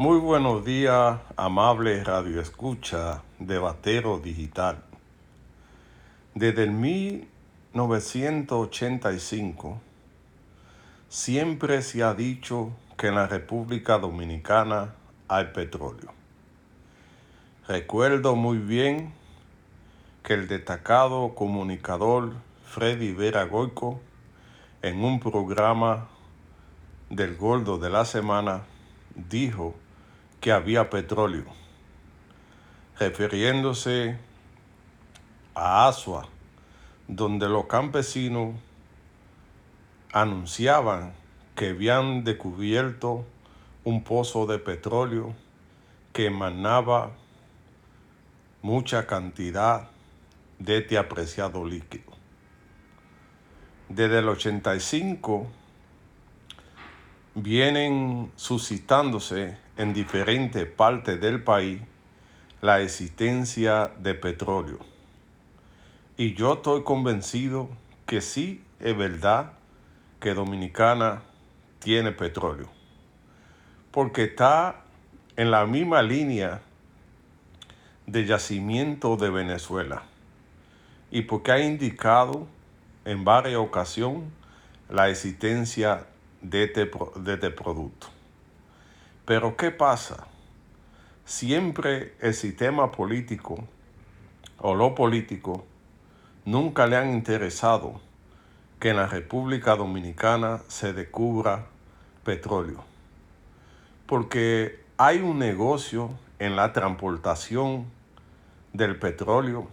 Muy buenos días, amable Radio Escucha de Batero Digital. Desde el 1985 siempre se ha dicho que en la República Dominicana hay petróleo. Recuerdo muy bien que el destacado comunicador Freddy Vera Goico en un programa del Gordo de la Semana dijo que había petróleo, refiriéndose a Asua, donde los campesinos anunciaban que habían descubierto un pozo de petróleo que emanaba mucha cantidad de este apreciado líquido. Desde el 85 vienen suscitándose en diferentes partes del país la existencia de petróleo. Y yo estoy convencido que sí es verdad que Dominicana tiene petróleo. Porque está en la misma línea de yacimiento de Venezuela. Y porque ha indicado en varias ocasiones la existencia de este, de este producto. Pero ¿qué pasa? Siempre el sistema político o lo político nunca le han interesado que en la República Dominicana se descubra petróleo. Porque hay un negocio en la transportación del petróleo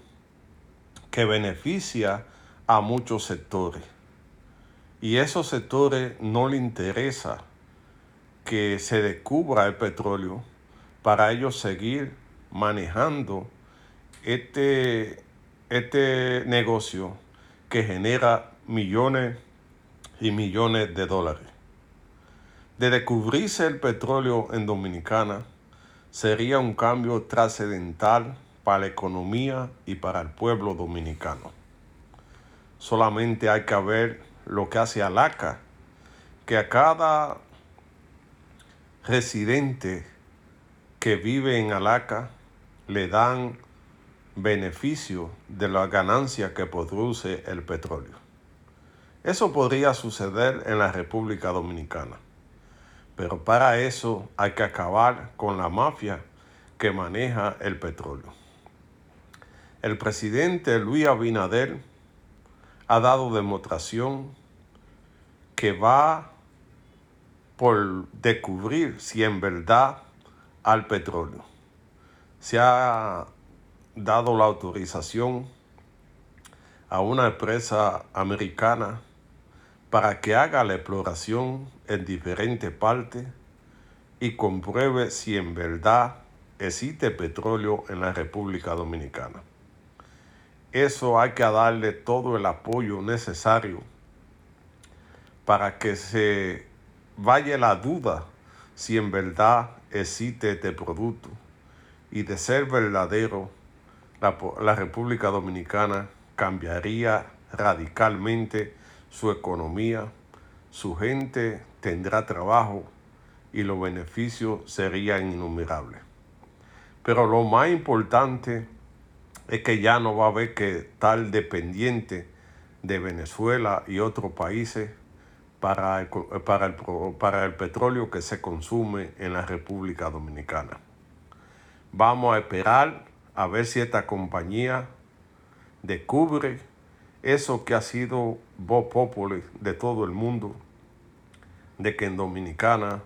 que beneficia a muchos sectores. Y esos sectores no le interesa que se descubra el petróleo para ellos seguir manejando este, este negocio que genera millones y millones de dólares. De descubrirse el petróleo en Dominicana sería un cambio trascendental para la economía y para el pueblo dominicano. Solamente hay que ver lo que hace Alaca, que a cada residente que vive en Alaca le dan beneficio de la ganancia que produce el petróleo. Eso podría suceder en la República Dominicana, pero para eso hay que acabar con la mafia que maneja el petróleo. El presidente Luis Abinader ha dado demostración que va por descubrir si en verdad al petróleo. Se ha dado la autorización a una empresa americana para que haga la exploración en diferentes partes y compruebe si en verdad existe petróleo en la República Dominicana. Eso hay que darle todo el apoyo necesario para que se vaya la duda si en verdad existe este producto. Y de ser verdadero, la, la, República Dominicana cambiaría radicalmente su economía, su gente tendrá trabajo y los beneficios serían innumerables. Pero lo más importante es que ya no va a haber que estar dependiente de Venezuela y otros países para el, para, el, para el petróleo que se consume en la República Dominicana. Vamos a esperar a ver si esta compañía descubre eso que ha sido voz populi de todo el mundo, de que en Dominicana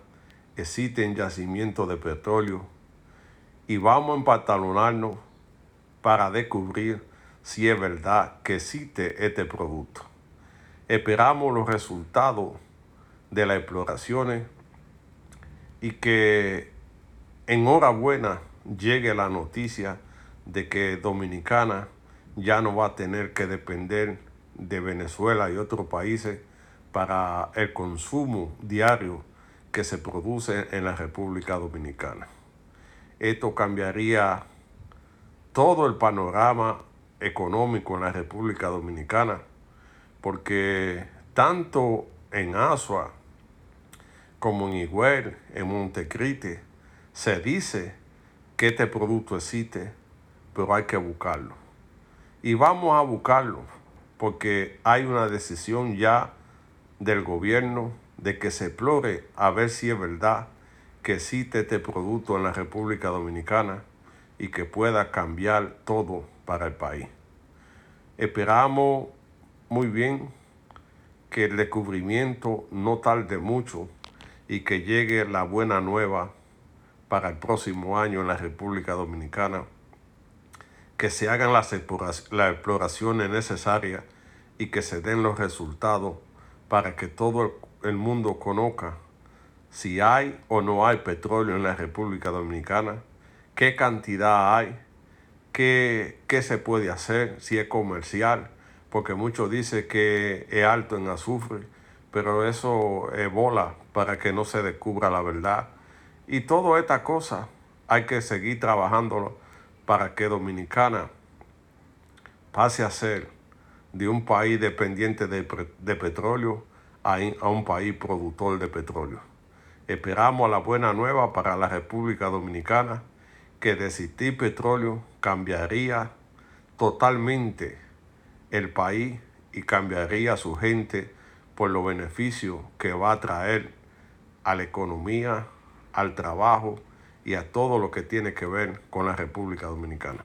existen yacimientos de petróleo y vamos a empantalonarnos para descubrir si es verdad que existe este producto. Esperamos los resultados de las exploraciones y que en hora buena llegue la noticia de que Dominicana ya no va a tener que depender de Venezuela y otros países para el consumo diario que se produce en la República Dominicana. Esto cambiaría todo el panorama económico en la República Dominicana porque tanto en Asua como en Higüey, en Montecrite, Se dice que este producto existe, pero hay que buscarlo. Y vamos a buscarlo porque hay una decisión ya del gobierno de que se explore a ver si es verdad que existe este producto en la República Dominicana y que pueda cambiar todo para el país. Esperamos muy bien que el descubrimiento no tarde mucho y que llegue la buena nueva para el próximo año en la República Dominicana, que se hagan las exploraciones necesarias y que se den los resultados para que todo el mundo conozca si hay o no hay petróleo en la República Dominicana, qué cantidad hay, qué, qué se puede hacer, si es comercial, porque muchos dicen que es alto en azufre, pero eso es bola para que no se descubra la verdad. Y toda esta cosa hay que seguir trabajándolo para que Dominicana pase a ser de un país dependiente de, petróleo a, a un país productor de petróleo. Esperamos la buena nueva para la República Dominicana, que de existir petróleo cambiaría totalmente el país y cambiaría a su gente por los beneficios que va a traer a la economía, al trabajo y a todo lo que tiene que ver con la República Dominicana.